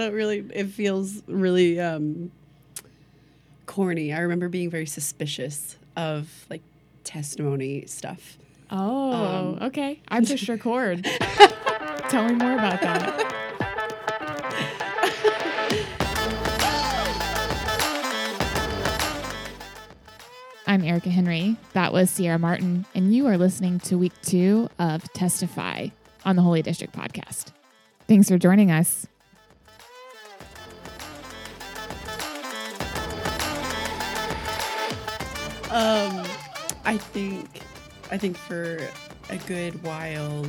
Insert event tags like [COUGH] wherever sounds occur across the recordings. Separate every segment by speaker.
Speaker 1: It really, it feels really um, corny. I remember being very suspicious of like testimony stuff.
Speaker 2: Oh,
Speaker 1: Um,
Speaker 2: okay. I'm just [LAUGHS] cord. Tell me more about that. I'm Erica Henry. That was Sierra Martin, and you are listening to week two of Testify on the Holy District podcast. Thanks for joining us.
Speaker 1: Um, I think, I think for a good while,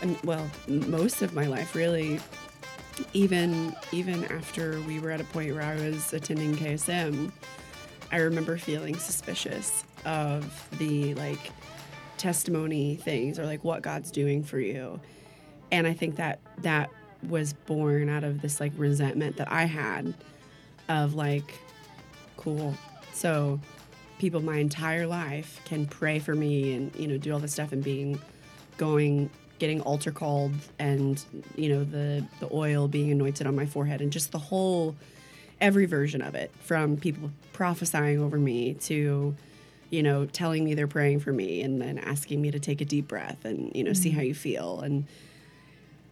Speaker 1: and well, most of my life really, even even after we were at a point where I was attending KSM, I remember feeling suspicious of the like testimony things or like what God's doing for you, and I think that that was born out of this like resentment that I had of like cool. So people my entire life can pray for me and you know do all this stuff and being going getting altar called and you know the the oil being anointed on my forehead and just the whole every version of it from people prophesying over me to you know telling me they're praying for me and then asking me to take a deep breath and you know see mm-hmm. how you feel. And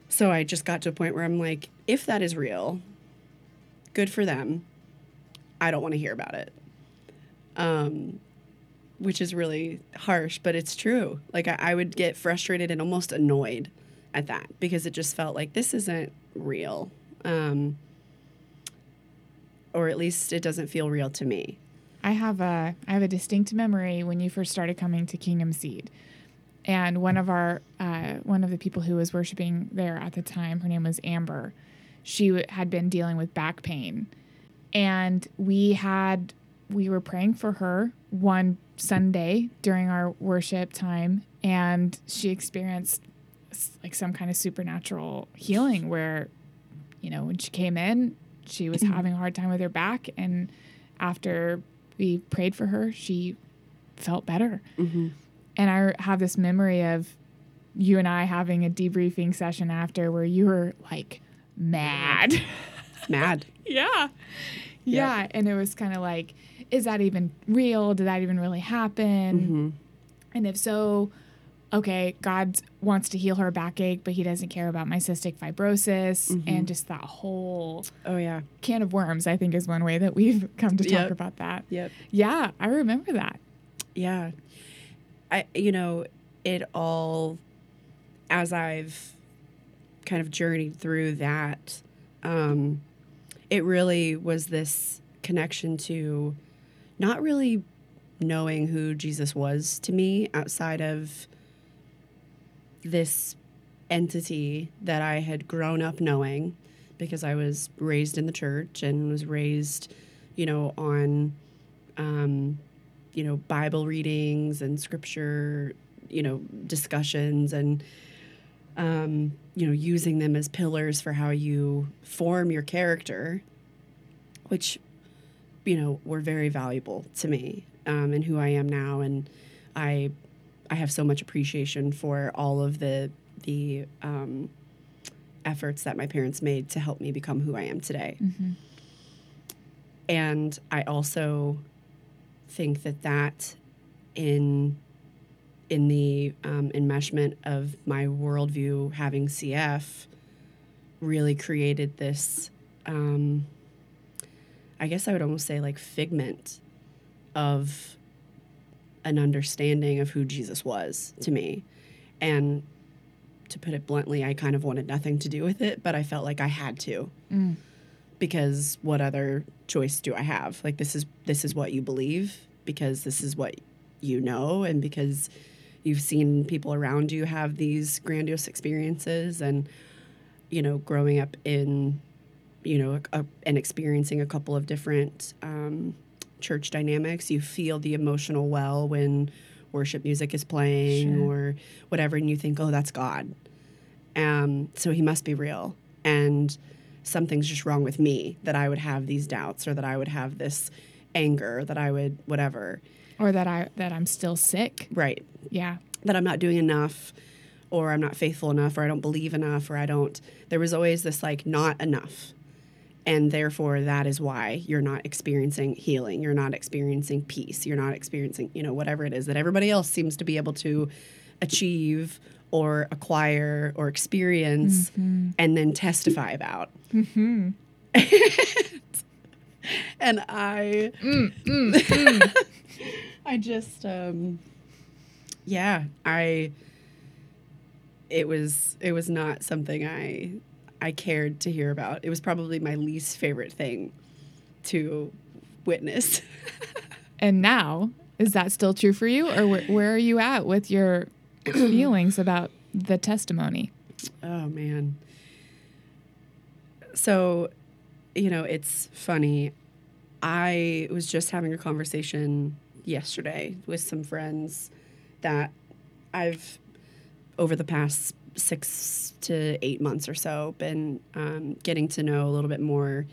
Speaker 1: so I just got to a point where I'm like if that is real good for them. I don't want to hear about it um, which is really harsh, but it's true. Like I, I would get frustrated and almost annoyed at that because it just felt like this isn't real, um, or at least it doesn't feel real to me.
Speaker 2: I have a I have a distinct memory when you first started coming to Kingdom Seed, and one of our uh, one of the people who was worshiping there at the time, her name was Amber. She w- had been dealing with back pain, and we had we were praying for her one Sunday during our worship time, and she experienced like some kind of supernatural healing where, you know, when she came in, she was having a hard time with her back, and after we prayed for her, she felt better.
Speaker 1: Mm-hmm.
Speaker 2: And I have this memory of you and I having a debriefing session after where you were like mad.
Speaker 1: Mad. [LAUGHS]
Speaker 2: yeah. Yeah. And it was kind of like, is that even real? Did that even really happen?
Speaker 1: Mm-hmm.
Speaker 2: And if so, okay, God wants to heal her backache, but he doesn't care about my cystic fibrosis
Speaker 1: Mm-hmm.
Speaker 2: and just that whole
Speaker 1: Oh yeah.
Speaker 2: can of worms, I think is one way that we've come to talk
Speaker 1: Yep.
Speaker 2: about that.
Speaker 1: Yep.
Speaker 2: Yeah, I remember that.
Speaker 1: Yeah. I you know, it all as I've kind of journeyed through that, um, it really was this connection to not really knowing who Jesus was to me outside of this entity that I had grown up knowing because I was raised in the church and was raised, you know, on um, you know, Bible readings and scripture, you know, discussions and, um, you know, using them as pillars for how you form your character, which, you know, were very valuable to me um, and who I am now. And I, I have so much appreciation for all of the, the, um, efforts that my parents made to help me become who I am today. And I also think that that in in the um, enmeshment of my worldview having CF really created this um, I guess I would almost say like figment of an understanding of who Jesus was to me. And to put it bluntly I kind of wanted nothing to do with it but I felt like I had to mm. because what other choice do I have? Like this is this is what you believe because this is what you know and because you've seen people around you have these grandiose experiences. And you know growing up in you know a, a, and experiencing a couple of different um, church dynamics you feel the emotional well when worship music is playing
Speaker 2: Sure.
Speaker 1: or whatever and you think oh that's god um, so he must be real and something's just wrong with me that I would have these doubts or that I would have this anger that I would whatever
Speaker 2: Or that I that I'm still sick.
Speaker 1: right
Speaker 2: Yeah.
Speaker 1: that I'm not doing enough or I'm not faithful enough or I don't believe enough or I don't there was always this like not enough. And therefore that is why you're not experiencing healing, you're not experiencing peace, you're not experiencing, you know, whatever it is that everybody else seems to be able to achieve or acquire or experience
Speaker 2: Mm-hmm.
Speaker 1: and then testify about.
Speaker 2: Mm-hmm. [LAUGHS]
Speaker 1: and I
Speaker 2: Mm, [LAUGHS]
Speaker 1: I just um yeah, I it was it was not something I I cared to hear about. It was probably my least favorite thing to witness. [LAUGHS]
Speaker 2: And now, is that still true for you, or where, where are you at with your [CLEARS THROAT] feelings about the testimony?
Speaker 1: Oh man. So, you know, it's funny. I was just having a conversation yesterday with some friends that I've over the past six to eight months or so been um, getting to know a little bit more.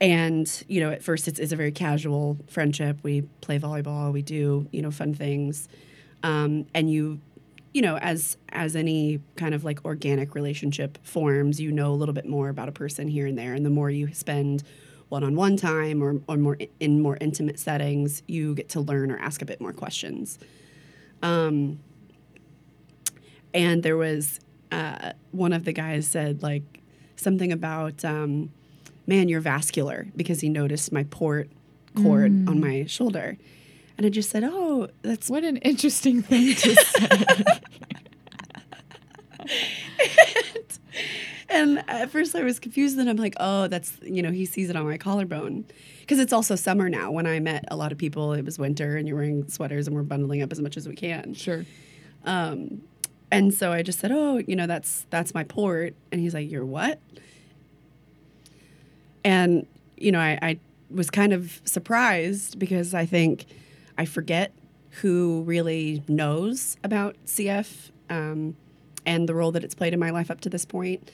Speaker 1: And you know, at first it's, it's a very casual friendship. We play volleyball, we do you know fun things, um, and you you know as as any kind of like organic relationship forms you know a little bit more about a person here and there and the more you spend one-on-one time or, or more in more intimate settings you get to learn or ask a bit more questions um, and there was uh, one of the guys said like something about um, man you're vascular because he noticed my port cord on my shoulder and i just said oh that's
Speaker 2: What an interesting thing to say. [LAUGHS]
Speaker 1: And at first I was confused. Then I'm like, oh, that's, you know, he sees it on my collarbone. Because it's also summer now. When I met a lot of people, it was winter and you're wearing sweaters and we're bundling up as much as we can.
Speaker 2: sure.
Speaker 1: Um, and so I just said, oh, you know, that's that's my port. And he's like, you're what? And, you know, I, I was kind of surprised because I think I forget who really knows about CF um, and the role that it's played in my life up to this point.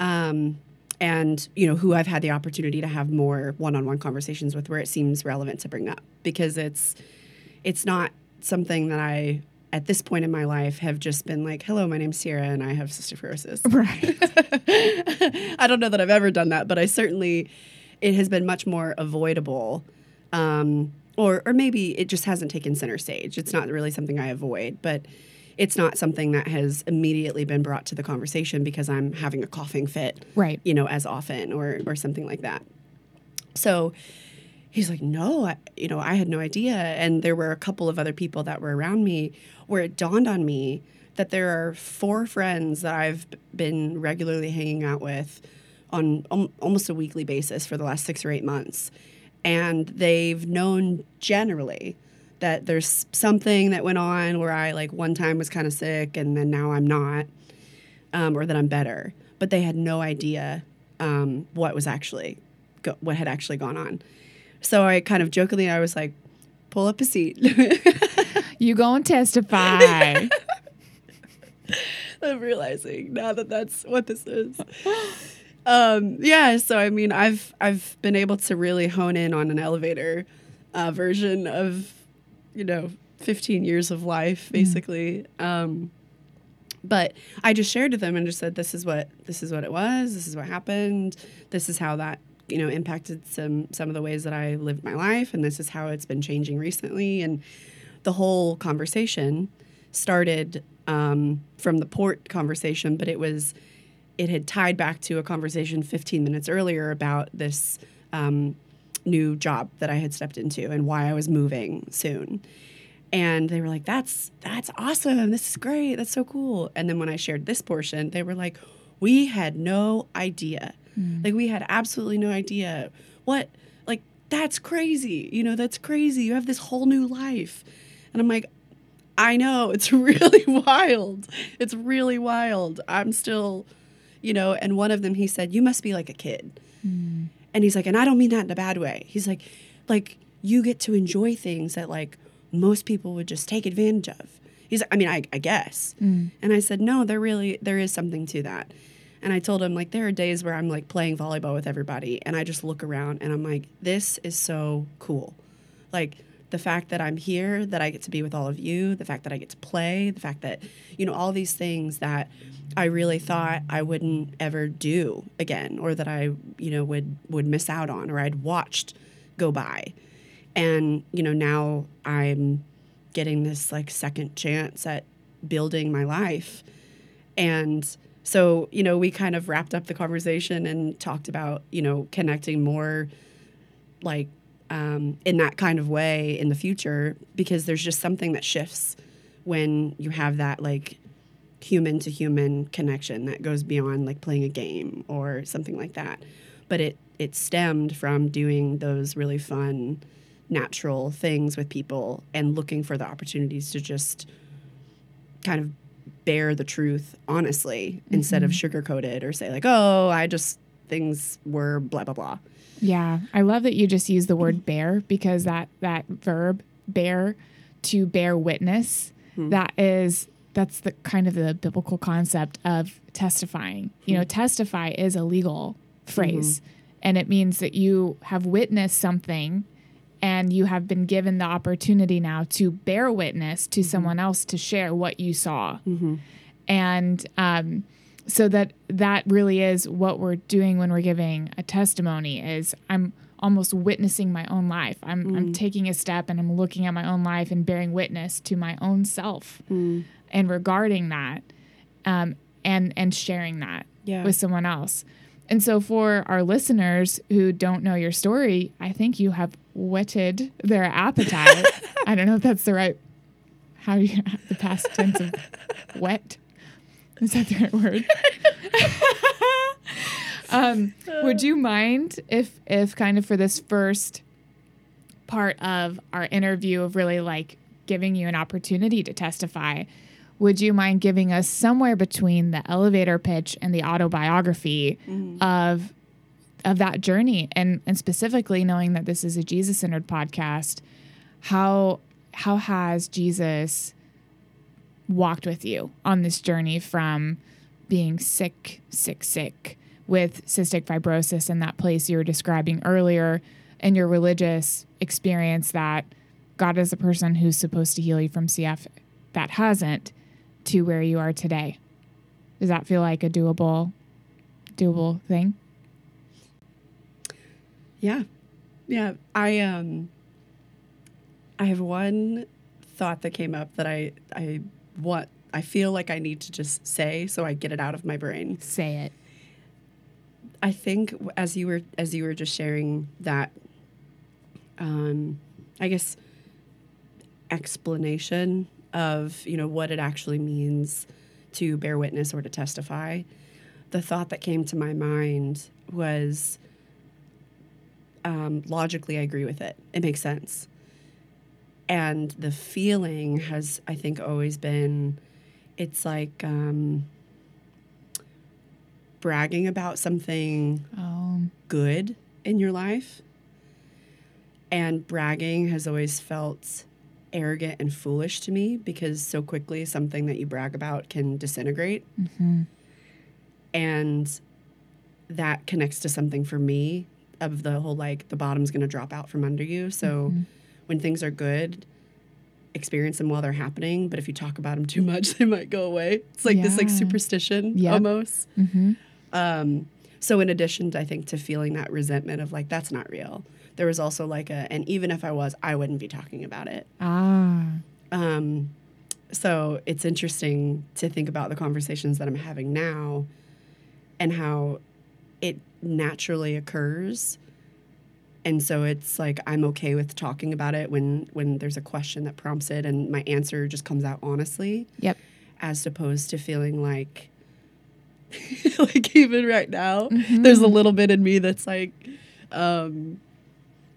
Speaker 1: Um, and you know who I've had the opportunity to have more one-on-one conversations with, where it seems relevant to bring up because it's it's not something that I at this point in my life have just been like, "Hello, my name's Sierra, and I have cystic fibrosis." [LAUGHS]
Speaker 2: Right. [LAUGHS]
Speaker 1: I don't know that I've ever done that, but I certainly it has been much more avoidable. Um, or or maybe it just hasn't taken center stage. It's not really something I avoid, but it's not something that has immediately been brought to the conversation because I'm having a coughing fit,
Speaker 2: Right.
Speaker 1: you know, as often or or something like that. So he's like, no, I, you know, I had no idea. And there were a couple of other people that were around me where it dawned on me that there are four friends that I've been regularly hanging out with on al- almost a weekly basis for the last six or eight months. And they've known generally that there's something that went on where I, like, one time was kind of sick and then now I'm not, um, or that I'm better. But they had no idea um, what was actually, go- what had actually gone on. So I kind of jokingly, I was like, pull up a seat. [LAUGHS]
Speaker 2: You go and testify. [LAUGHS]
Speaker 1: I'm realizing now that that's what this is. Um, yeah, so I mean, I've I've been able to really hone in on an elevator uh, version of, you know, 15 years of life, basically. Um, but I just shared with them and just said, "This is what this is what it was. This is what happened. This is how that you know impacted some some of the ways that I lived my life, and this is how it's been changing recently." And the whole conversation started um, from the port conversation, but it was it had tied back to a conversation 15 minutes earlier about this um, new job that I had stepped into and why I was moving soon. And they were like, "That's that's awesome. This is great. That's so cool." And then when I shared this portion, they were like, "We had no idea. Like we had absolutely no idea. What? Like that's crazy. You know, that's crazy. You have this whole new life." And I'm like, I know it's [LAUGHS] really wild. It's really wild. I'm still, you know, and one of them he said, "You must be like a kid." Hmm. And he's like, "And I don't mean that in a bad way." He's like, "Like you get to enjoy things that like most people would just take advantage of." He's like, "I mean, I, I guess." Hmm. And I said, "No, there really there is something to that." And I told him like there are days where I'm like playing volleyball with everybody and I just look around and I'm like, "This is so cool." Like the fact that I'm here, that I get to be with all of you, the fact that I get to play, the fact that, you know, all these things that I really thought I wouldn't ever do again or that I, you know, would would miss out on or I'd watched go by. And, you know, now I'm getting this like second chance at building my life. And so, you know, we kind of wrapped up the conversation and talked about, you know, connecting more like um, in that kind of way in the future because there's just something that shifts when you have that like human to human connection that goes beyond like playing a game or something like that. But it it stemmed from doing those really fun natural things with people and looking for the opportunities to just kind of bear the truth honestly mm-hmm. instead of mm-hmm. sugarcoat it or say like, "Oh, I just things were blah blah blah."
Speaker 2: Yeah, I love that you just use the word bear because that that verb bear to bear witness mm-hmm. that is that's the kind of the biblical concept of testifying. Mm-hmm. You know, hmm. testify is a legal phrase mm-hmm. and it means that you have witnessed something and you have been given the opportunity now to bear witness to mm-hmm. someone else to share what you saw mm-hmm. and um, so that that really is what we're doing when we're giving a testimony is i'm almost witnessing my own life i'm, mm. I'm taking a step and i'm looking at my own life and bearing witness to my own self mm. and regarding that um, and and sharing that yeah. with someone else and so, for our listeners who don't know your story, I think you have whetted their appetite. [LAUGHS] I don't know if that's the right, how you, the past tense of wet. [LAUGHS] Is that the right word? [LAUGHS] um, would you mind if, if kind of for this first part of our interview of really like giving you an opportunity to testify, would you mind giving us somewhere between the elevator pitch and the autobiography mm-hmm. of of that journey and and specifically knowing that this is a Jesus centered podcast how how has Jesus walked with you on this journey from being sick sick sick with cystic fibrosis in that place you were describing earlier and your religious experience that God is a person who's supposed to heal you from CF that hasn't to where you are today. Does that feel like a doable doable thing?
Speaker 1: Yeah. Yeah, I um I have one thought that came up that I I want I feel like I need to just say so I get it out of my brain.
Speaker 2: Say it.
Speaker 1: I think as you were as you were just sharing that um I guess explanation of you know what it actually means to bear witness or to testify the thought that came to my mind was um, logically i agree with it it makes sense and the feeling has i think always been it's like um, bragging about something oh. good in your life and bragging has always felt arrogant and foolish to me because so quickly something that you brag about can disintegrate. Mm-hmm. And that connects to something for me of the whole like the bottom's going to drop out from under you. So mm-hmm. When things are good, experience them while they're happening. But if you talk about them too much, [LAUGHS] they might go away. It's like yeah. this like superstition yep. almost. Mm-hmm. Um, so in addition, to, I think to feeling that resentment of like that's not real there was also like a, and even if I was, I wouldn't be talking about it. Ah. Um, so it's interesting to think about the conversations that I'm having now and how it naturally occurs. And so it's like I'm okay with talking about it when when there's a question that prompts it and my answer just comes out honestly.
Speaker 2: Yep.
Speaker 1: As opposed to feeling like [LAUGHS] like even right now, mm-hmm. there's a little bit in me that's like um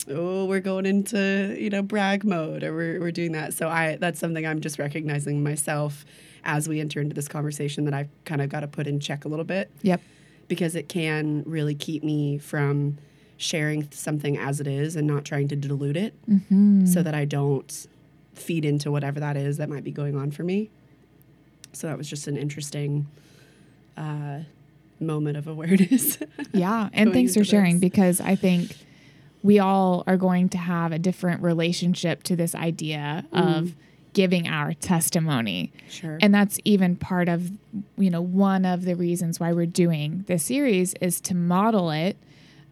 Speaker 1: oh, we're going into, you know, brag mode or we're, we're doing that. So I that's something I'm just recognizing myself as we enter into this conversation that I've kind of got to put in check a little bit.
Speaker 2: Yep.
Speaker 1: Because it can really keep me from sharing something as it is and not trying to dilute it mm-hmm. so that I don't feed into whatever that is that might be going on for me. So that was just an interesting uh, moment of awareness. [LAUGHS]
Speaker 2: yeah. And thanks for sharing this. because I think we all are going to have a different relationship to this idea of giving our testimony.
Speaker 1: Sure.
Speaker 2: And that's even part of, you know, one of the reasons why we're doing this series is to model it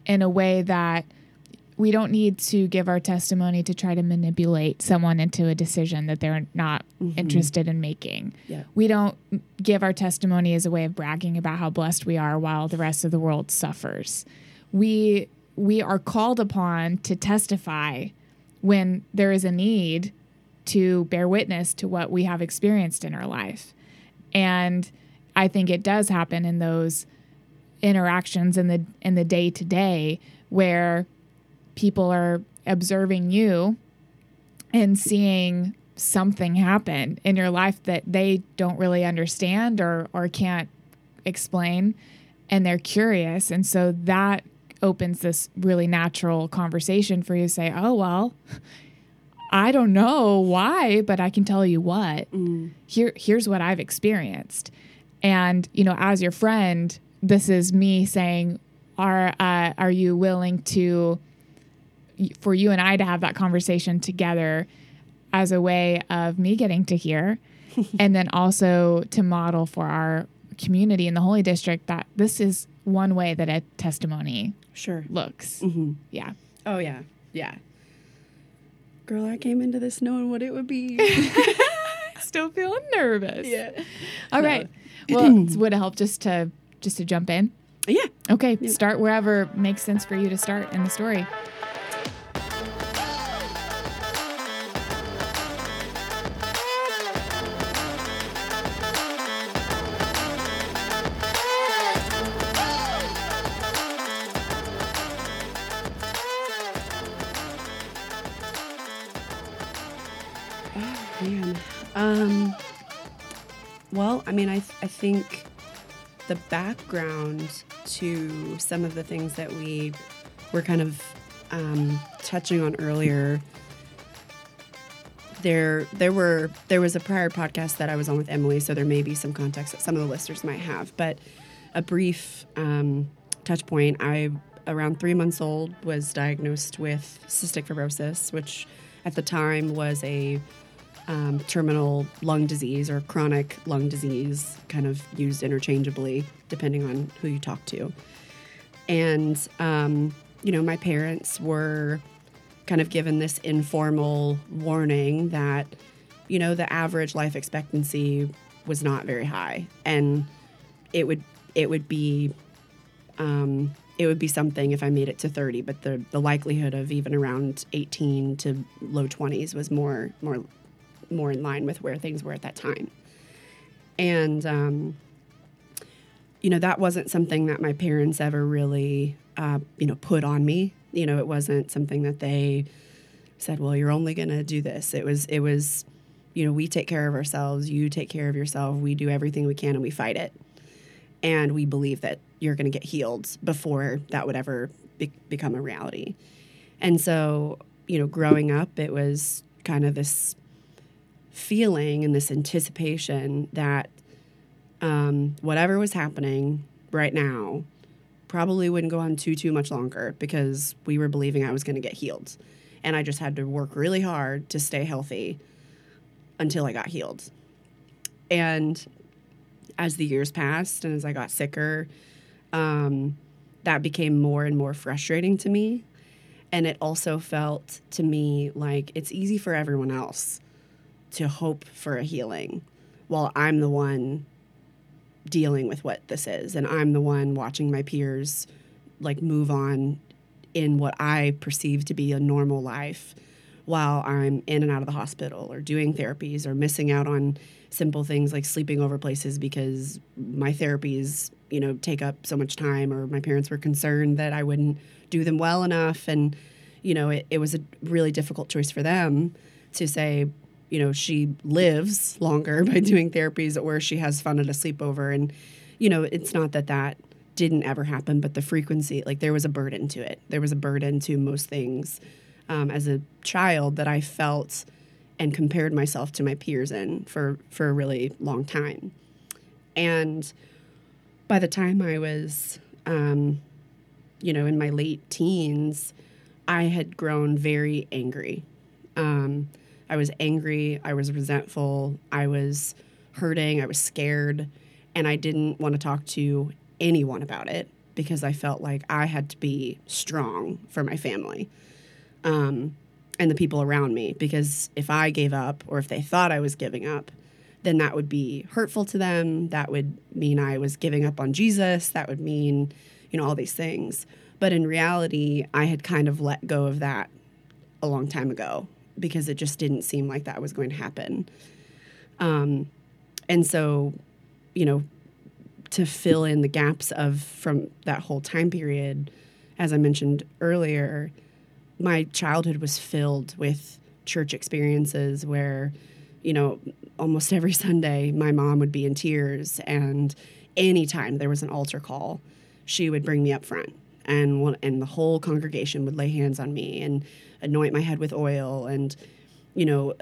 Speaker 2: in a way that we don't need to give our testimony to try to manipulate someone into a decision that they're not mm-hmm. interested in making.
Speaker 1: Yeah.
Speaker 2: We don't give our testimony as a way of bragging about how blessed we are while the rest of the world suffers. We we are called upon to testify when there is a need to bear witness to what we have experienced in our life. And I think it does happen in those interactions in the in the day to day where people are observing you and seeing something happen in your life that they don't really understand or or can't explain and they're curious and so that opens this really natural conversation for you to say oh well I don't know why, but I can tell you what. Mm. Here, here's what I've experienced. And you know, as your friend, this is me saying, "Are uh, are you willing to, for you and I to have that conversation together, as a way of me getting to hear, [LAUGHS] and then also to model for our community in the Holy District that this is one way that a testimony
Speaker 1: sure.
Speaker 2: looks.
Speaker 1: Mm-hmm.
Speaker 2: Yeah."
Speaker 1: Oh yeah. Yeah. Girl, I came into this knowing what it would be. [LAUGHS]
Speaker 2: Still feeling nervous.
Speaker 1: yeah.
Speaker 2: All
Speaker 1: No.
Speaker 2: right. Well, [CLEARS THROAT] would it help just to just to jump in?
Speaker 1: Yeah.
Speaker 2: Okay, start wherever makes sense for you to start in the story.
Speaker 1: Man. Um well, I mean I I think the background to some of the things that we were kind of um, touching on earlier there there were there was a prior podcast that I was on with Emily, so there may be some context that some of the listeners might have. But a brief um, touch point: I around three months old was diagnosed with cystic fibrosis, which at the time was a um, terminal lung disease or chronic lung disease, kind of used interchangeably depending on who you talk to. And um, you know, my parents were kind of given this informal warning that you know the average life expectancy was not very high and it would it would be um, it would be something if I made it to 30 but the the likelihood of even around 18 to low 20s was more more more in line with where things were at that time. And um, you know that wasn't something that my parents ever really uh, you know put on me. You know it wasn't something that they said well you're only going to do this. It was it was you know we take care of ourselves. You take care of yourself. We do everything we can and we fight it. And we believe that you're going to get healed before that would ever be- become a reality. And so you know growing up it was kind of this feeling and this anticipation that um, whatever was happening right now probably wouldn't go on too too much longer because we were believing I was going to get healed, and I just had to work really hard to stay healthy until I got healed. And as the years passed and as I got sicker, um, that became more and more frustrating to me. And it also felt to me like it's easy for everyone else to hope for a healing while I'm the one dealing with what this is. And I'm the one watching my peers like move on in what I perceive to be a normal life while I'm in and out of the hospital or doing therapies or missing out on simple things like sleeping over places because my therapies, you know, take up so much time or my parents were concerned that I wouldn't do them well enough. And you know, it, it was a really difficult choice for them to say, you know, she lives longer [LAUGHS] by doing therapies or she has fun at a sleepover. And, you know, it's not that that didn't ever happen, but the frequency, like there was a burden to it. There was a burden to most things um, as a child that I felt and compared myself to my peers in for, for a really long time. And by the time I was, um, you know, in my late teens, I had grown very angry. Um, I was angry. I was resentful. I was hurting. I was scared. And I didn't want to talk to anyone about it because I felt like I had to be strong for my family um, and the people around me. Because if I gave up or if they thought I was giving up, then that would be hurtful to them. That would mean I was giving up on Jesus. That would mean, you know, all these things. But in reality, I had kind of let go of that a long time ago because it just didn't seem like that was going to happen. Um, and so, you know, to fill in the gaps of from that whole time period, as I mentioned earlier, my childhood was filled with church experiences where, you know, almost every [LAUGHS] Sunday my mom would be in tears and anytime there was an altar call, she would bring me up front and and the whole congregation would lay hands on me and anoint my head with oil and you know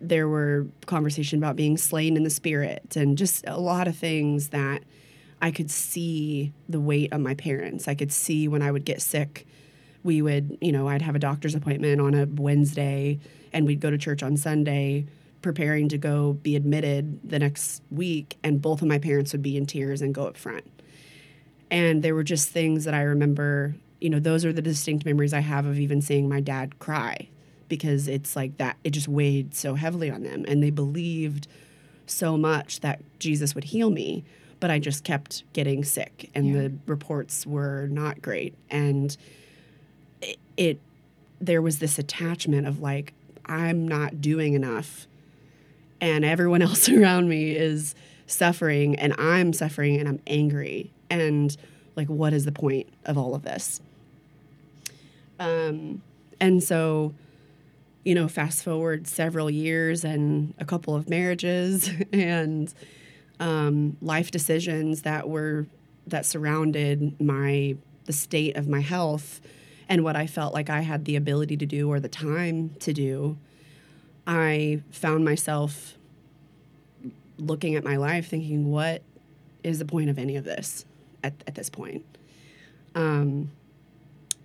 Speaker 1: there were conversation about being slain in the spirit and just a lot of things that I could see the weight of my parents. I could see when I would get sick, we would, you know, I'd have a doctor's appointment on a Wednesday and we'd go to church on Sunday preparing to go be admitted the next week and both of my parents would be in tears and go up front. And there were just things that I remember, you know, those are the distinct memories I have of even seeing my dad cry because it's like that it just weighed so heavily on them and they believed so much that Jesus would heal me but I just kept getting sick and yeah. the reports were not great. And it, it there was this attachment of like I'm not doing enough and everyone [LAUGHS] else around me is suffering and I'm suffering and I'm angry. And like what is the point of all of this um and so you know, fast forward several years and a couple of marriages [LAUGHS] and um, life decisions that were that surrounded my the state of my health and what I felt like I had the ability to do or the time to do, I found myself looking at my life thinking, what is the point of any of this at, at this point? Um,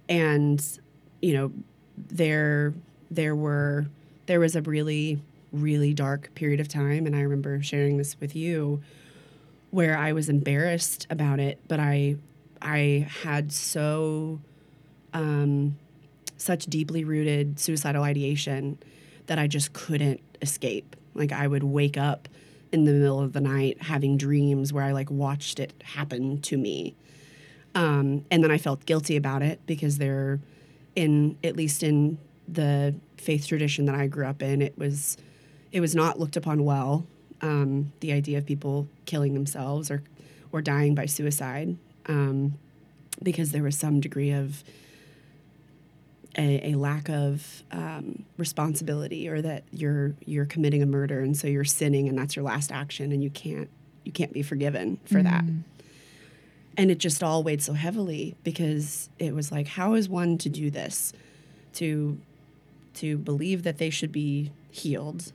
Speaker 1: and, you know, there there were there was a really really dark period of time. And I remember sharing this with you where I was embarrassed about it but I I had so um, such deeply rooted suicidal ideation that I just couldn't escape. Like I would wake up in the middle of the night having dreams where I like watched it happen to me um, and then I felt guilty about it because they're in at least in the faith tradition that I grew up in, it was it was not looked upon well. Um, the idea of people killing themselves or or dying by suicide, um, because there was some degree of a, a lack of um, responsibility, or that you're you're committing a murder, and so you're sinning, and that's your last action, and you can't you can't be forgiven for mm. that. And it just all weighed so heavily because it was like, how is one to do this? To to believe that they should be healed,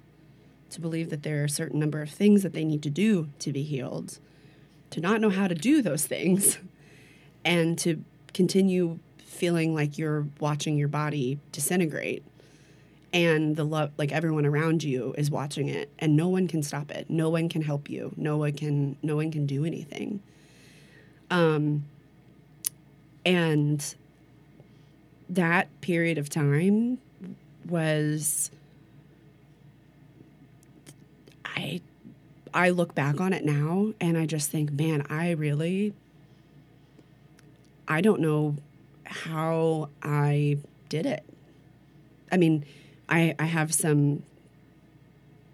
Speaker 1: to believe that there are a certain number of things that they need to do to be healed, to not know how to do those things, [LAUGHS] and to continue feeling like you're watching your body disintegrate. And the love like everyone around you is watching it and no one can stop it. No one can help you. No one can no one can do anything um and that period of time was I I look back on it now and I just think, man, I really I don't know how I did it. I mean, I I have some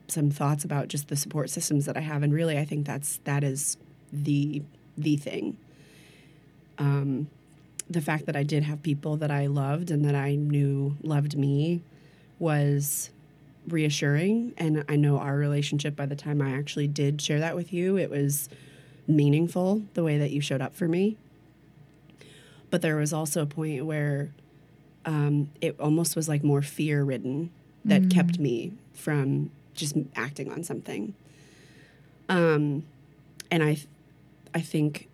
Speaker 1: some thoughts about just the support systems that I have and really I think that's that is the the thing. Um, the fact that I did have people that I loved and that I knew loved me was reassuring. And I know our relationship, by the time I actually did share that with you, it was meaningful the way that you showed up for me. But there was also a point where um, it almost was like more fear ridden that mm-hmm. kept me from just acting on something. Um, and I, I think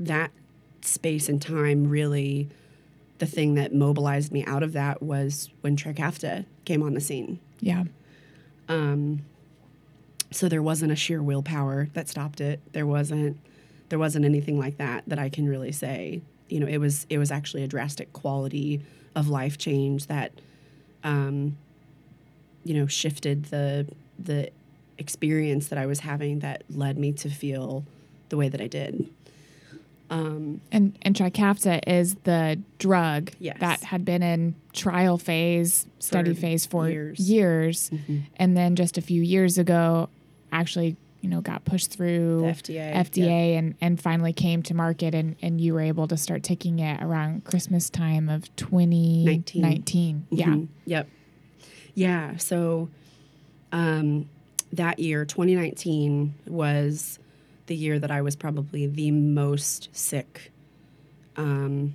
Speaker 1: that space and time really the thing that mobilized me out of that was when Trikafta came on the scene.
Speaker 2: Yeah.
Speaker 1: Um, so there wasn't a sheer willpower that stopped it. There wasn't there wasn't anything like that that I can really say. You know, it was it was actually a drastic quality of life change that um, you know, shifted the the experience that I was having that led me to feel the way that I did. Um,
Speaker 2: And and Trikafta is the drug
Speaker 1: Yes.
Speaker 2: that had been in trial phase, study
Speaker 1: For
Speaker 2: phase for
Speaker 1: years.
Speaker 2: years,
Speaker 1: Mhm.
Speaker 2: and then just a few years ago, actually, you know, got pushed through
Speaker 1: The FDA,
Speaker 2: FDA and and finally came to market, and and you were able to start taking it around Christmas time of 2019. Yeah.
Speaker 1: Mhm. Yep. Yeah. So um, that year, 2019, was the year that I was probably the most sick um,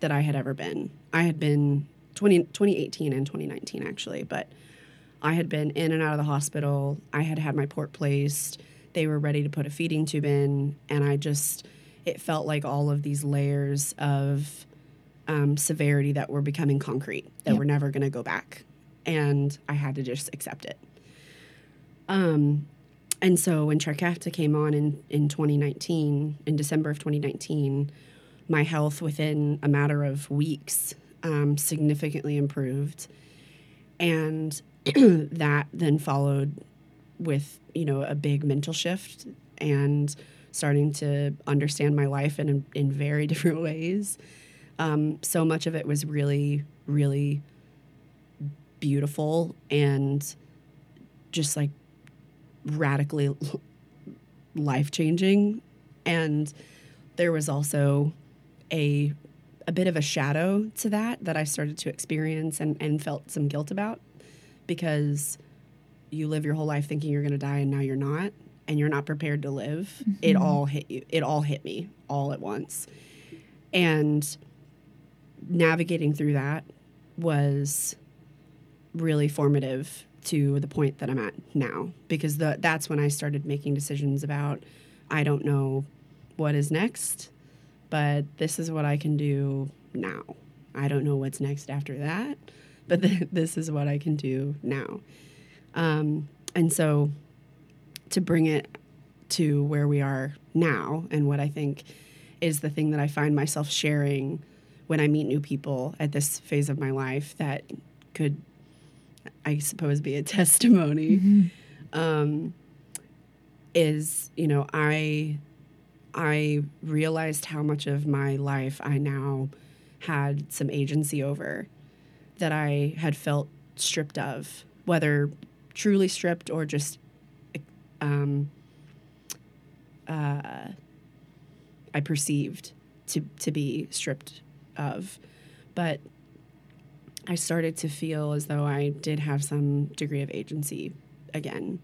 Speaker 1: that I had ever been. I had been 20, 2018 and 2019, actually, but I had been in and out of the hospital. I had had my port placed. They were ready to put a feeding tube in. And I just, it felt like all of these layers of um, severity that were becoming concrete, that
Speaker 2: Yep.
Speaker 1: were never going to go back. And I had to just accept it. Um, and so when Trikafta came on in, in 2019, in December of 2019, my health within a matter of weeks um, significantly improved. And [CLEARS THROAT] that then followed with, you know, a big mental shift and starting to understand my life in, in very [LAUGHS] different ways. Um, so much of it was really, really beautiful and just like radically life changing. And there was also a a bit of a shadow to that that I started to experience and, and felt some guilt about because you live your whole life thinking you're gonna die and now you're not and you're not prepared to live. It mm-hmm. all hit you. It all hit me all at once. And navigating through that was really formative to the point that I'm at now because the, that's when I started making decisions about I don't know what is next, but this is what I can do now. I don't know what's next after that, but [LAUGHS] th- this is what I can do now. Um, and so to bring it to where we are now and what I think is the thing that I find myself sharing when I meet new people at this phase of my life that could, I suppose, be a [LAUGHS] testimony. Um, is you know I I realized how much of my life I now had some agency over that I had felt stripped of, whether truly stripped or just um, uh, I perceived to to be stripped of, but I started to feel as though I did have some degree of agency again,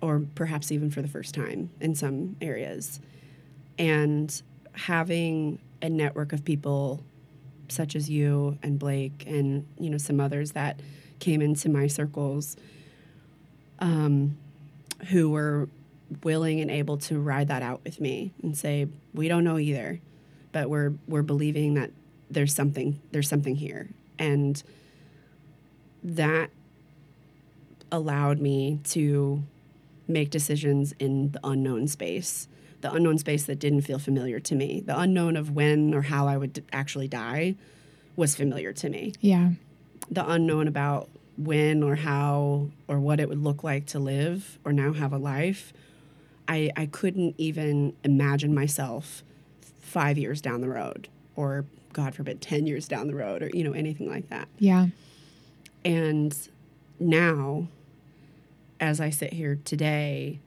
Speaker 1: or perhaps even for the first time in some areas, and having a network of people such as you and Blake and you know some others that came into my circles um, who were willing and able to ride that out with me and say we don't know either but we're we're believing that there's something there's something here and that allowed me to make decisions in the unknown space the unknown space that didn't feel familiar to me the unknown of when or how i would d- actually die was familiar to me
Speaker 2: Yeah.
Speaker 1: the unknown about when or how or what it would look like to live or now have a life, I, I couldn't even imagine myself five years down the road or, God forbid, 10 years down the road or, you know, anything like that.
Speaker 2: Yeah.
Speaker 1: And now, as I sit here today,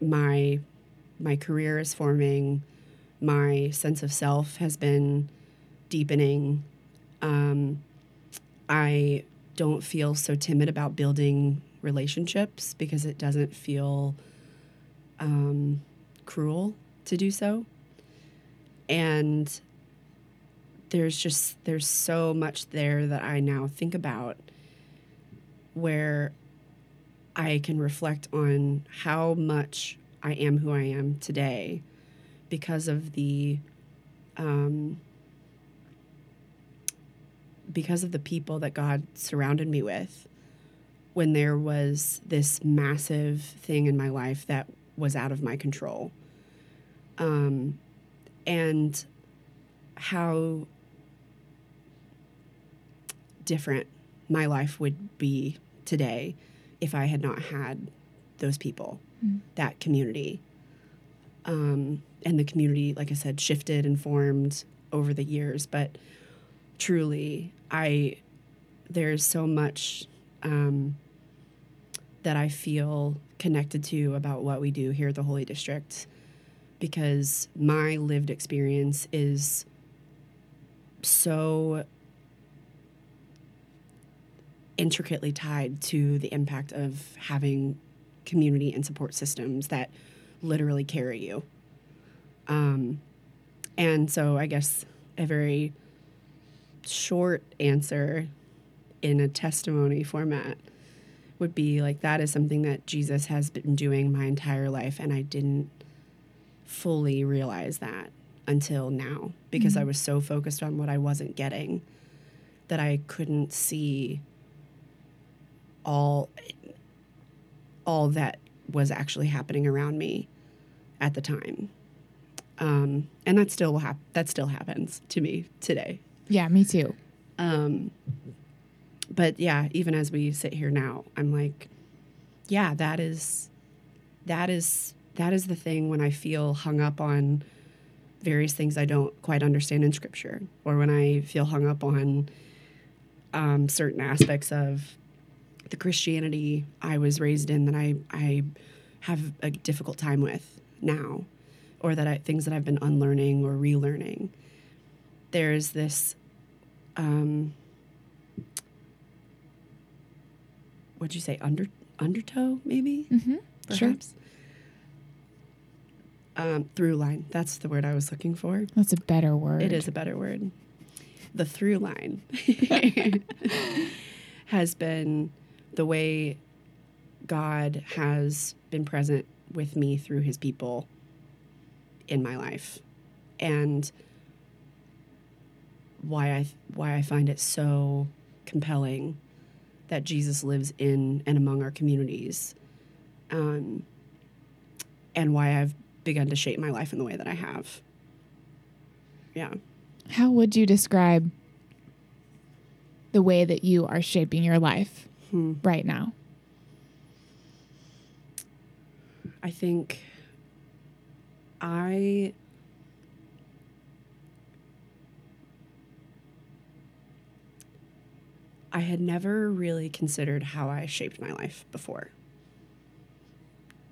Speaker 1: my my career is forming, my sense of self has been deepening. Um, I don't feel so timid about building relationships because it doesn't feel um, cruel to do so. And there's just there's so much there that I now think about where I can reflect on how much I am who I am today because of the um, because of the people that God surrounded me with when there was this massive thing in my life that was out of my control. Um, and how different my life would be today if I had not had those people,
Speaker 2: Mm.
Speaker 1: that community. Um, and the community, like I said, shifted and formed over the years. But truly, I there's so much um, that I feel connected to about what we do here at the Holy District because my lived experience is so intricately tied to the impact of having community and support systems that literally carry you. Um, and so I guess a very short answer in a testimony format would be like that is something that Jesus has been doing my entire life and I didn't fully realize that until now because I was so focused on what I wasn't getting that I couldn't see all all that was actually happening around me at the time. Um, and that still will hap- that still happens to me today.
Speaker 2: Yeah, me too.
Speaker 1: Um, but yeah, even as we sit here now, I'm like, yeah, that is, that is, that is the thing when I feel hung up on various things I don't quite understand in scripture, or when I feel hung up on um, certain aspects of the Christianity I was raised in that I, I have a difficult time with now, or that I, things that I've been unlearning or relearning. There's this um, what'd you say under undertow maybe
Speaker 2: Mm-hmm. Sure.
Speaker 1: perhaps um, through line that's the word i was looking for
Speaker 2: That's a better word.
Speaker 1: it is a better word the through line [LAUGHS] [LAUGHS] has been the way god has been present with me through his people in my life. And why I why I find it so compelling that Jesus lives in and among our communities, um, and why I've begun to shape my life in the way that I have. Yeah,
Speaker 2: How would you describe the way that you are shaping your life
Speaker 1: Hmm.
Speaker 2: right now?
Speaker 1: I think I I had never really considered how I shaped my life before.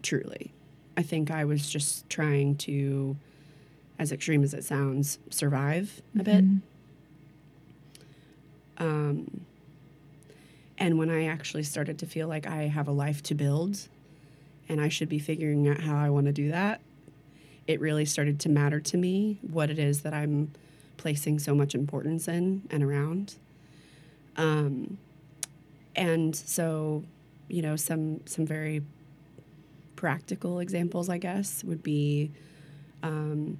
Speaker 1: Truly. I think I was just trying to, as extreme as it sounds, survive a bit.
Speaker 2: Mhm.
Speaker 1: Um, and when I actually started to feel like I have a life to build and I should be figuring out how I want to do that, it really started to matter to me what it is that I'm placing so much importance in and around. Um, and so, you know, some some very practical examples, I guess, would be um,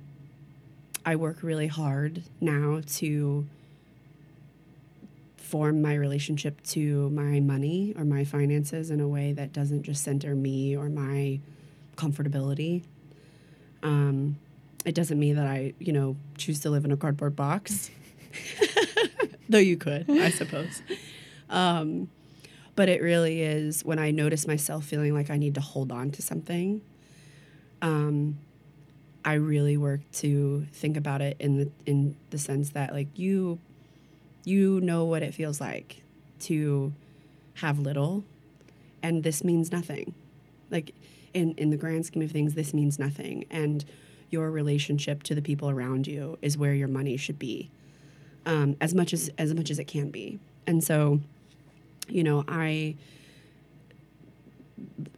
Speaker 1: I work really hard now to form my relationship to my money or my finances in a way that doesn't just center me or my comfortability. Um, it doesn't mean that I, you know, choose to live in a cardboard box, [LAUGHS] though you could, I suppose. Um, but it really is when I notice myself feeling like I need to hold on to something. Um, I really work to think about it in the in the sense that like you you know what it feels like to have little and this means nothing. Like in in the grand scheme of things this means nothing and your relationship to the people around you is where your money should be um, as much as as much as it can be. And so you know i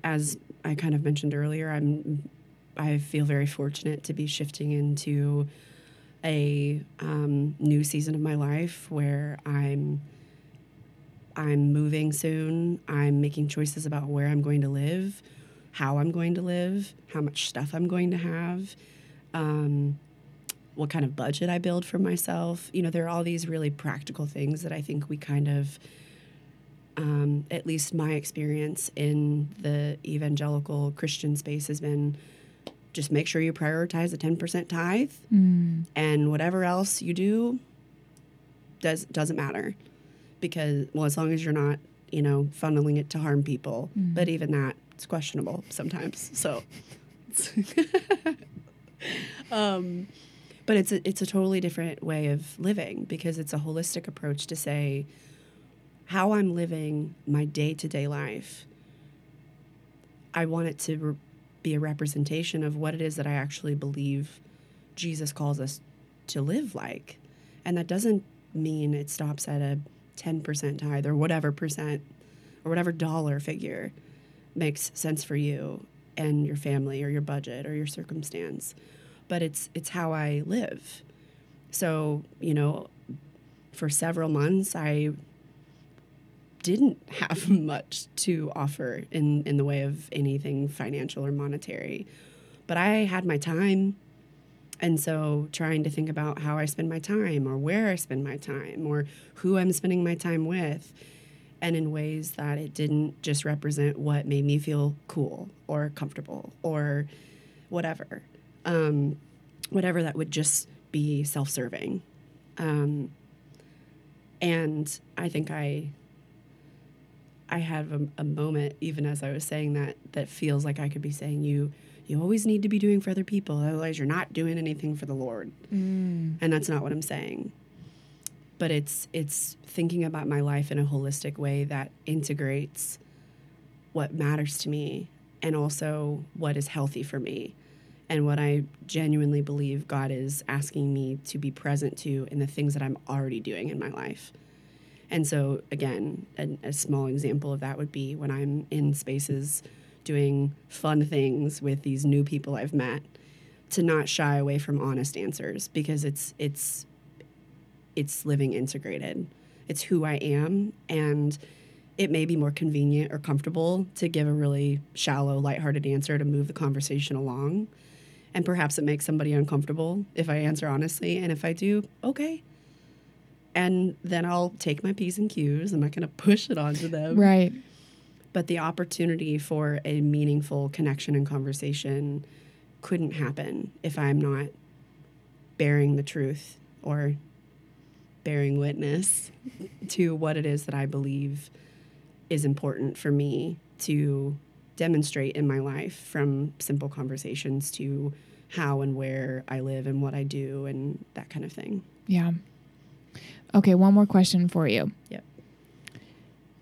Speaker 1: as i kind of mentioned earlier i'm i feel very fortunate to be shifting into a um, new season of my life where I'm I'm moving soon. I'm making choices about where I'm going to live, how I'm going to live, how much stuff I'm going to have, um, what kind of budget I build for myself. You know, there are all these really practical things that I think we kind of, um, at least my experience in the evangelical Christian space has been just make sure you prioritize the 10% tithe
Speaker 2: Mm.
Speaker 1: and whatever else you do does doesn't matter because well as long as you're not you know funneling it to harm people but even that it's questionable sometimes so. [LAUGHS] Um but it's a, it's a totally different way of living because it's a holistic approach to say how I'm living my day-to-day life. I want it to re- be a representation of what it is that I actually believe Jesus calls us to live like. And that doesn't mean it stops at a 10% tithe or whatever percent or whatever dollar figure makes sense for you and your family or your budget or your circumstance. But it's it's how I live. So, you know, for several months I didn't have [LAUGHS] much to offer in, in the way of anything financial or monetary. But I had my time. And so trying to think about how I spend my time or where I spend my time or who I'm spending my time with and in ways that it didn't just represent what made me feel cool or comfortable or whatever. Um, whatever that would just be self serving. Um, and I think I I have a, a moment, even as I was saying that, that feels like I could be saying you. You always need to be doing for other people, otherwise you're not doing anything for the Lord.
Speaker 2: Mm.
Speaker 1: And that's not what I'm saying. But it's it's thinking about my life in a holistic way that integrates what matters to me and also what is healthy for me and what I genuinely believe God is asking me to be present to in the things that I'm already doing in my life. And so, again, a, a small example of that would be when I'm in spaces doing fun things with these new people I've met, to not shy away from honest answers because it's it's it's living integrated. It's who I am, and it may be more convenient or comfortable to give a really shallow, lighthearted answer to move the conversation along. And perhaps it makes somebody uncomfortable if I answer honestly. And if I do, okay, and then I'll take my P's and Q's. I'm not going to push it onto them.
Speaker 2: Right.
Speaker 1: But the opportunity for a meaningful connection and conversation couldn't happen if I'm not bearing the truth or bearing witness to what it is that I believe is important for me to demonstrate in my life from simple conversations to how and where I live and what I do and that kind of thing.
Speaker 2: Yeah. Okay, one more question for you.
Speaker 1: Yep.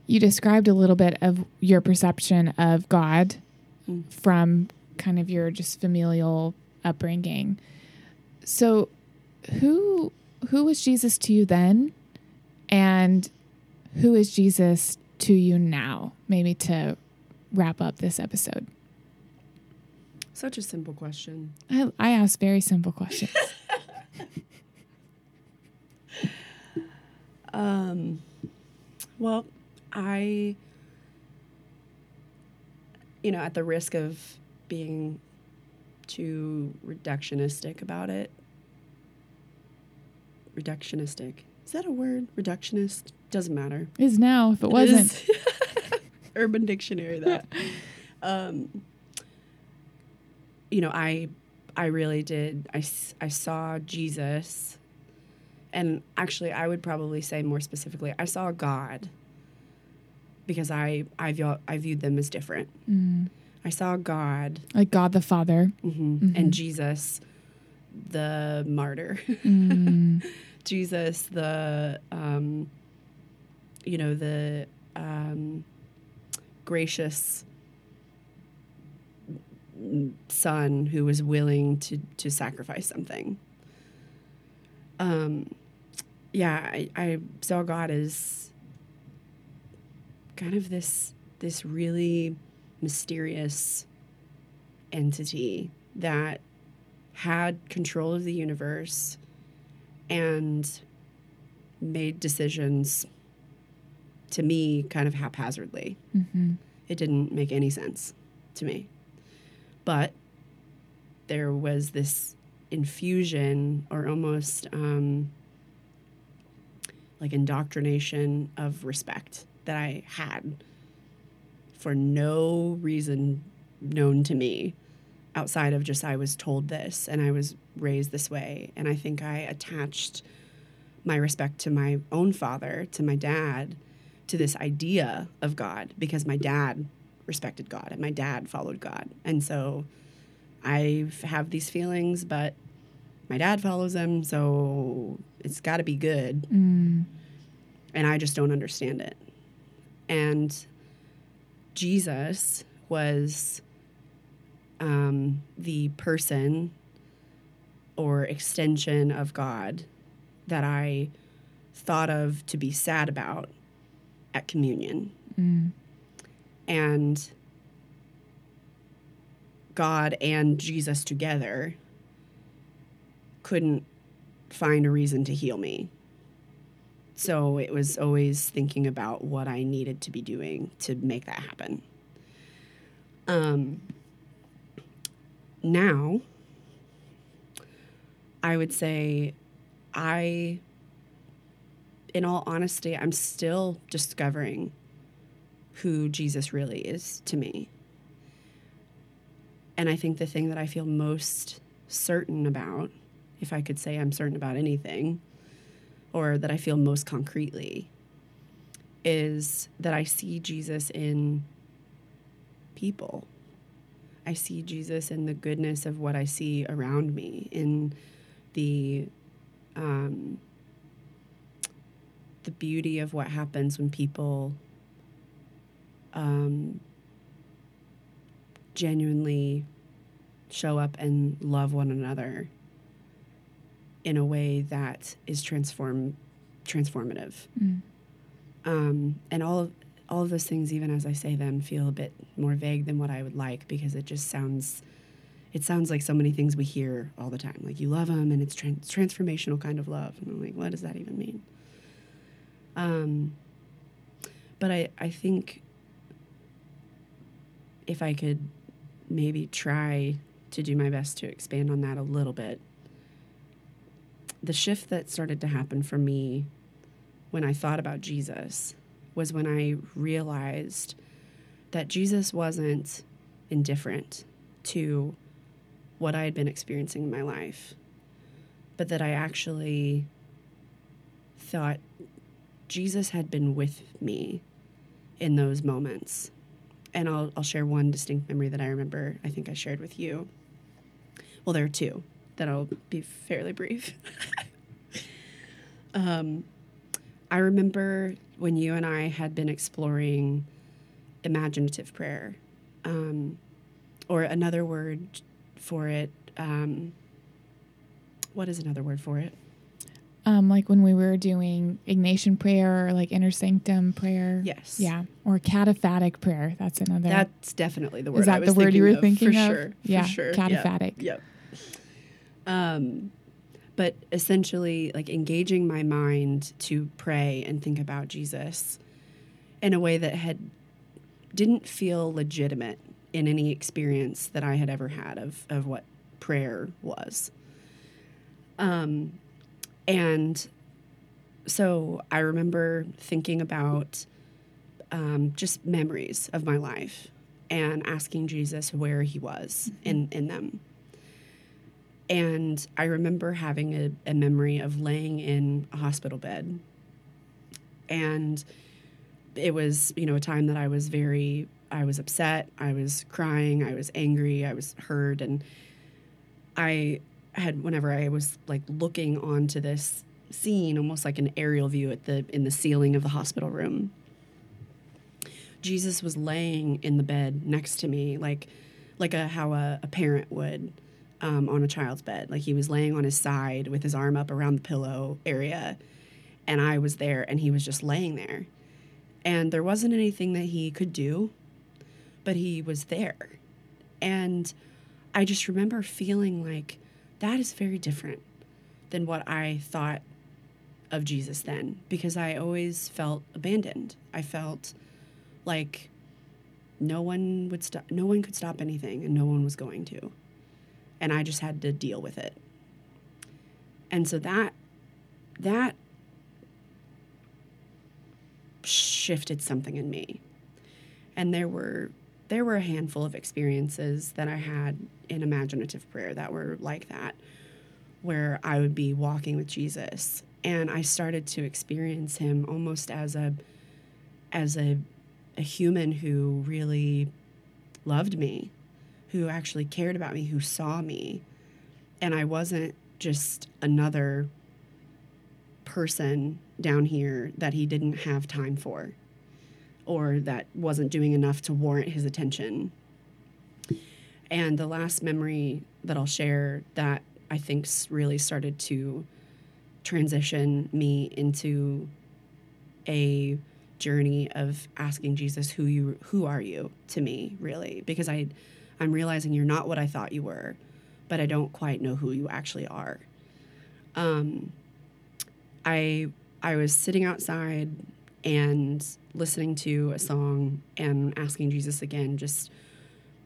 Speaker 2: You described a little bit of your perception of God
Speaker 1: Mm.
Speaker 2: from kind of your just familial upbringing. So, who who was Jesus to you then, and who is Jesus to you now? Maybe to wrap up this episode.
Speaker 1: Such a simple question.
Speaker 2: I, I ask very simple questions. [LAUGHS]
Speaker 1: Um, well, I, you know, at the risk of being too reductionistic about it, reductionistic. Is that a word? Reductionist? Doesn't matter.
Speaker 2: is now if it
Speaker 1: It
Speaker 2: wasn't. [LAUGHS]
Speaker 1: Urban Dictionary that. [LAUGHS] um, you know, I I really did. I, I saw Jesus, and actually, I would probably say more specifically, I saw God because I I, view, I viewed them as different.
Speaker 2: Mm.
Speaker 1: I saw God
Speaker 2: Like God the Father.
Speaker 1: mhm,
Speaker 2: Mhm.
Speaker 1: and Jesus, the martyr.
Speaker 2: Mm. [LAUGHS]
Speaker 1: Jesus, the um, you know the um, gracious son who was willing to to sacrifice something. Um, yeah, I, I saw God as kind of this this really mysterious entity that had control of the universe and made decisions to me kind of haphazardly.
Speaker 2: hmm
Speaker 1: It didn't make any sense to me. But there was this infusion or almost um, like indoctrination of respect that I had for no reason known to me outside of just I was told this and I was raised this way. And I think I attached my respect to my own father, to my dad, to this idea of God because my dad respected God and my dad followed God. And so I have these feelings, but my dad follows them, so it's got to be good.
Speaker 2: Mm.
Speaker 1: And I just don't understand it. And Jesus was um, the person or extension of God that I thought of to be sad about at communion.
Speaker 2: Mm.
Speaker 1: And God and Jesus together couldn't find a reason to heal me. So it was always thinking about what I needed to be doing to make that happen. Um, now, I would say I, in all honesty, I'm still discovering who Jesus really is to me. And I think the thing that I feel most certain about, if I could say I'm certain about anything, or that I feel most concretely, is that I see Jesus in people. I see Jesus in the goodness of what I see around me, in the um, the beauty of what happens when people um, genuinely show up and love one another in a way that is transform transformative.
Speaker 2: Mm.
Speaker 1: Um, and all of all of those things, even as I say them, feel a bit more vague than what I would like because it just sounds it sounds like so many things we hear all the time. Like you love them and it's trans- transformational kind of love. And I'm like, what does that even mean? Um, but I, I think if I could maybe try to do my best to expand on that a little bit, the shift that started to happen for me when I thought about Jesus was when I realized that Jesus wasn't indifferent to what I had been experiencing in my life, but that I actually thought Jesus had been with me in those moments. And I'll, I'll share one distinct memory that I remember, I think I shared with you. Well, there are two that I'll be fairly brief. [LAUGHS] um, I remember when you and I had been exploring imaginative prayer, um, or another word for it. Um, what is another word for it?
Speaker 2: Um, like when we were doing Ignatian prayer or like inner sanctum prayer.
Speaker 1: Yes.
Speaker 2: Yeah. Or cataphatic prayer. That's another.
Speaker 1: That's definitely the word.
Speaker 2: Is
Speaker 1: I
Speaker 2: that
Speaker 1: was
Speaker 2: the word you were
Speaker 1: of,
Speaker 2: thinking
Speaker 1: for
Speaker 2: of?
Speaker 1: Sure,
Speaker 2: Yeah,
Speaker 1: For sure.
Speaker 2: cataphatic.
Speaker 1: Yep. yep. Um, but essentially, like engaging my mind to pray and think about Jesus in a way that had didn't feel legitimate in any experience that I had ever had of of what prayer was. Um, and so I remember thinking about um, just memories of my life and asking Jesus where he was in, in them. And I remember having a, a memory of laying in a hospital bed. And it was, you know, a time that I was very, I was upset, I was crying, I was angry, I was hurt. And I had, whenever I was like looking onto this scene, almost like an aerial view at the, in the ceiling of the hospital room, Jesus was laying in the bed next to me, like like a how a, a parent would um, on a child's bed. Like he was laying on his side with his arm up around the pillow area, and I was there, and he was just laying there, and there wasn't anything that he could do, but he was there, and I just remember feeling like that is very different than what I thought of Jesus then, because I always felt abandoned. I felt like no one would stop no one could stop anything and no one was going to and i just had to deal with it And so that that shifted something in me. And there were there were a handful of experiences that I had in imaginative prayer that were like that, where I would be walking with Jesus and I started to experience him almost as a as a a human who really loved me, who actually cared about me, who saw me. And I wasn't just another person down here that he didn't have time for or that wasn't doing enough to warrant his attention. And the last memory that I'll share that I think really started to transition me into a journey of asking Jesus who you who are you to me really because I I'm realizing you're not what I thought you were but I don't quite know who you actually are. Um I I was sitting outside and listening to a song and asking Jesus again, just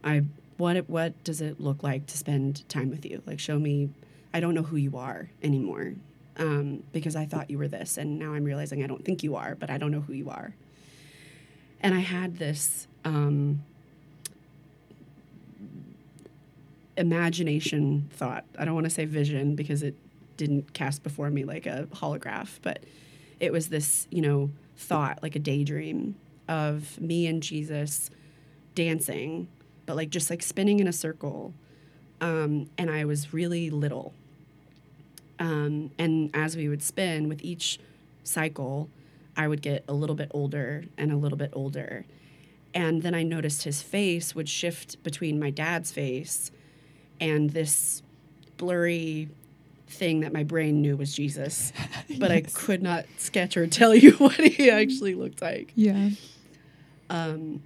Speaker 1: I what what does it look like to spend time with you? Like show me I don't know who you are anymore. Um, because I thought you were this, and now I'm realizing I don't think you are, but I don't know who you are. And I had this um, imagination thought. I don't want to say vision because it didn't cast before me like a holograph, but it was this, you know, thought, like a daydream of me and Jesus dancing, but like just like spinning in a circle. Um, and I was really little. Um, and as we would spin with each cycle, I would get a little bit older and a little bit older. And then I noticed his face would shift between my dad's face and this blurry thing that my brain knew was Jesus, [LAUGHS] but yes. I could not sketch or tell you [LAUGHS] what he actually looked like.
Speaker 2: Yeah.
Speaker 1: Um,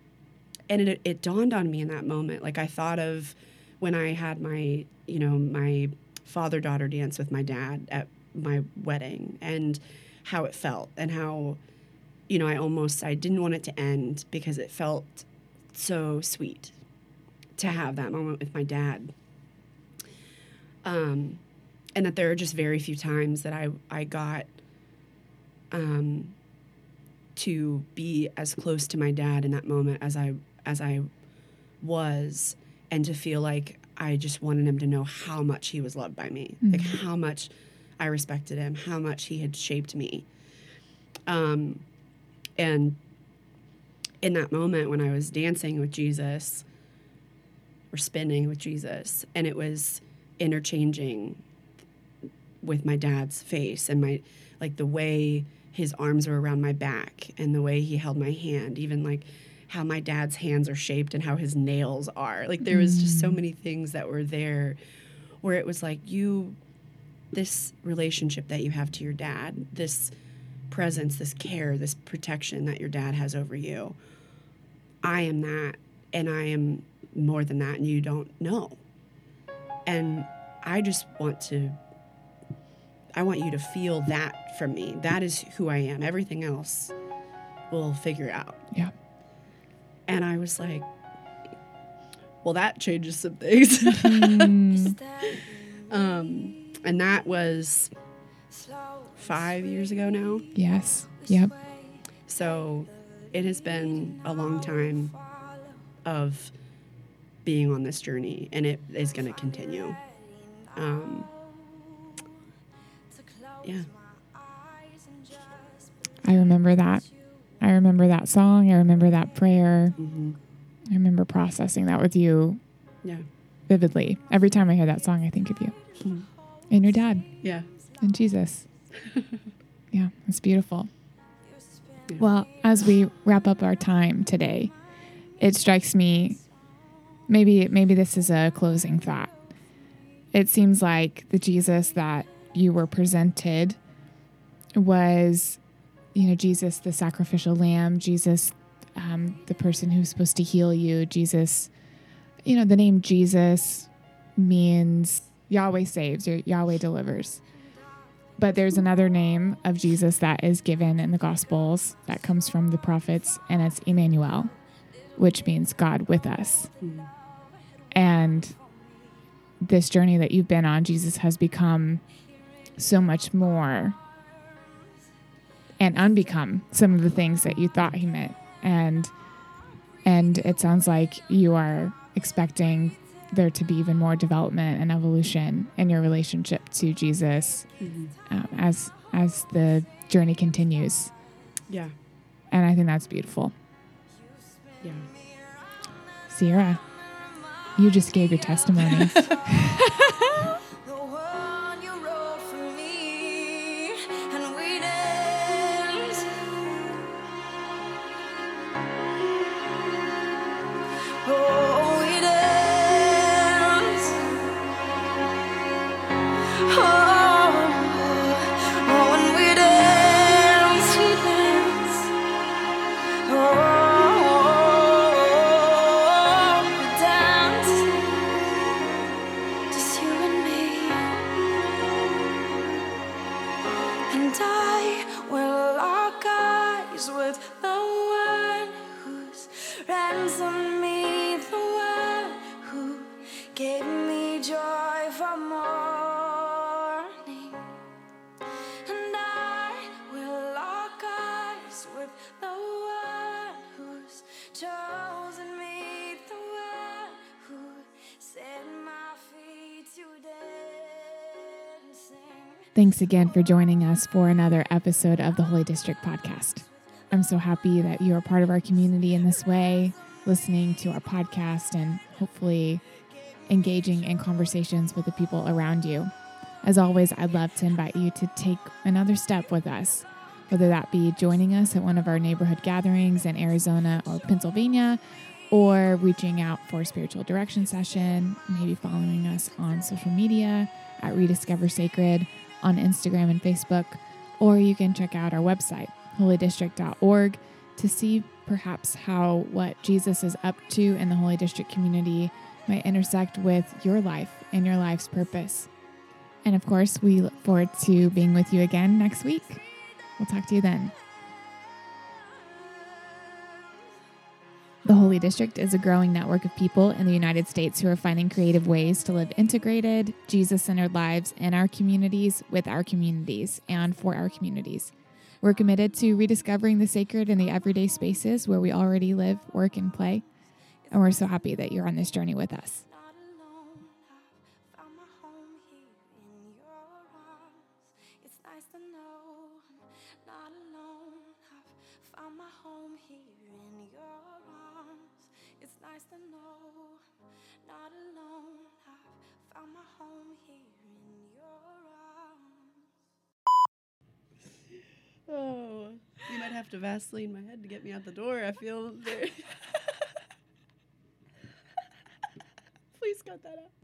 Speaker 1: and it, it dawned on me in that moment. Like I thought of when I had my, you know, my father daughter dance with my dad at my wedding and how it felt and how, you know, I almost, I didn't want it to end because it felt so sweet to have that moment with my dad. Um, and that there are just very few times that I I got um, to be as close to my dad in that moment as I as I was, and to feel like I just wanted him to know how much he was loved by me, mm-hmm. like how much I respected him, how much he had shaped me. Um, and in that moment when I was dancing with Jesus or spinning with Jesus, and it was interchanging with my dad's face and my like the way his arms were around my back and the way he held my hand even like how my dad's hands are shaped and how his nails are like there was just so mm. many things that were there where it was like you this relationship that you have to your dad this presence this care this protection that your dad has over you i am that and i am more than that and you don't know and i just want to I want you to feel that from me. That is who I am. Everything else we'll figure out.
Speaker 2: Yeah.
Speaker 1: And I was like, well, that changes some things. [LAUGHS] Mm. [LAUGHS] um, and that was five years ago now.
Speaker 2: Yes. Yep.
Speaker 1: So it has been a long time of being on this journey, and it is going to continue. Um, yeah.
Speaker 2: I remember that. I remember that song. I remember that prayer. Mm-hmm. I remember processing that with you.
Speaker 1: Yeah.
Speaker 2: Vividly. Every time I hear that song, I think of you mm-hmm. and your dad.
Speaker 1: Yeah.
Speaker 2: And Jesus. [LAUGHS] yeah, it's beautiful. Yeah. Well, as we wrap up our time today, it strikes me maybe maybe this is a closing thought. It seems like the Jesus that you were presented was, you know, Jesus, the sacrificial lamb, Jesus, um, the person who's supposed to heal you, Jesus, you know, the name Jesus means Yahweh saves or Yahweh delivers. But there's another name of Jesus that is given in the Gospels that comes from the prophets, and it's Emmanuel, which means God with us. Mm. And this journey that you've been on, Jesus has become so much more and unbecome some of the things that you thought he meant and and it sounds like you are expecting there to be even more development and evolution in your relationship to Jesus
Speaker 1: Mhm.
Speaker 2: um, as as the journey continues
Speaker 1: Yeah.
Speaker 2: and I think that's beautiful
Speaker 1: Yeah.
Speaker 2: Sierra you just gave your testimony [LAUGHS] Thanks again for joining us for another episode of the Holy District podcast. I'm so happy that you are part of our community in this way, listening to our podcast and hopefully engaging in conversations with the people around you. As always, I'd love to invite you to take another step with us, whether that be joining us at one of our neighborhood gatherings in Arizona or Pennsylvania, or reaching out for a spiritual direction session, maybe following us on social media at Rediscover Sacred on Instagram and Facebook, or you can check out our website, holydistrict.org, to see perhaps how what Jesus is up to in the Holy District community might intersect with your life and your life's purpose. And of course, we look forward to being with you again next week. We'll talk to you then. The Holy District is a growing network of people in the United States who are finding creative ways to live integrated, Jesus centered lives in our communities, with our communities, and for our communities. We're committed to rediscovering the sacred in the everyday spaces where we already live, work, and play. And we're so happy that you're on this journey with us.
Speaker 1: Oh, you might have to Vaseline my head to get me out the door. I feel very. [LAUGHS] [LAUGHS] Please cut that out.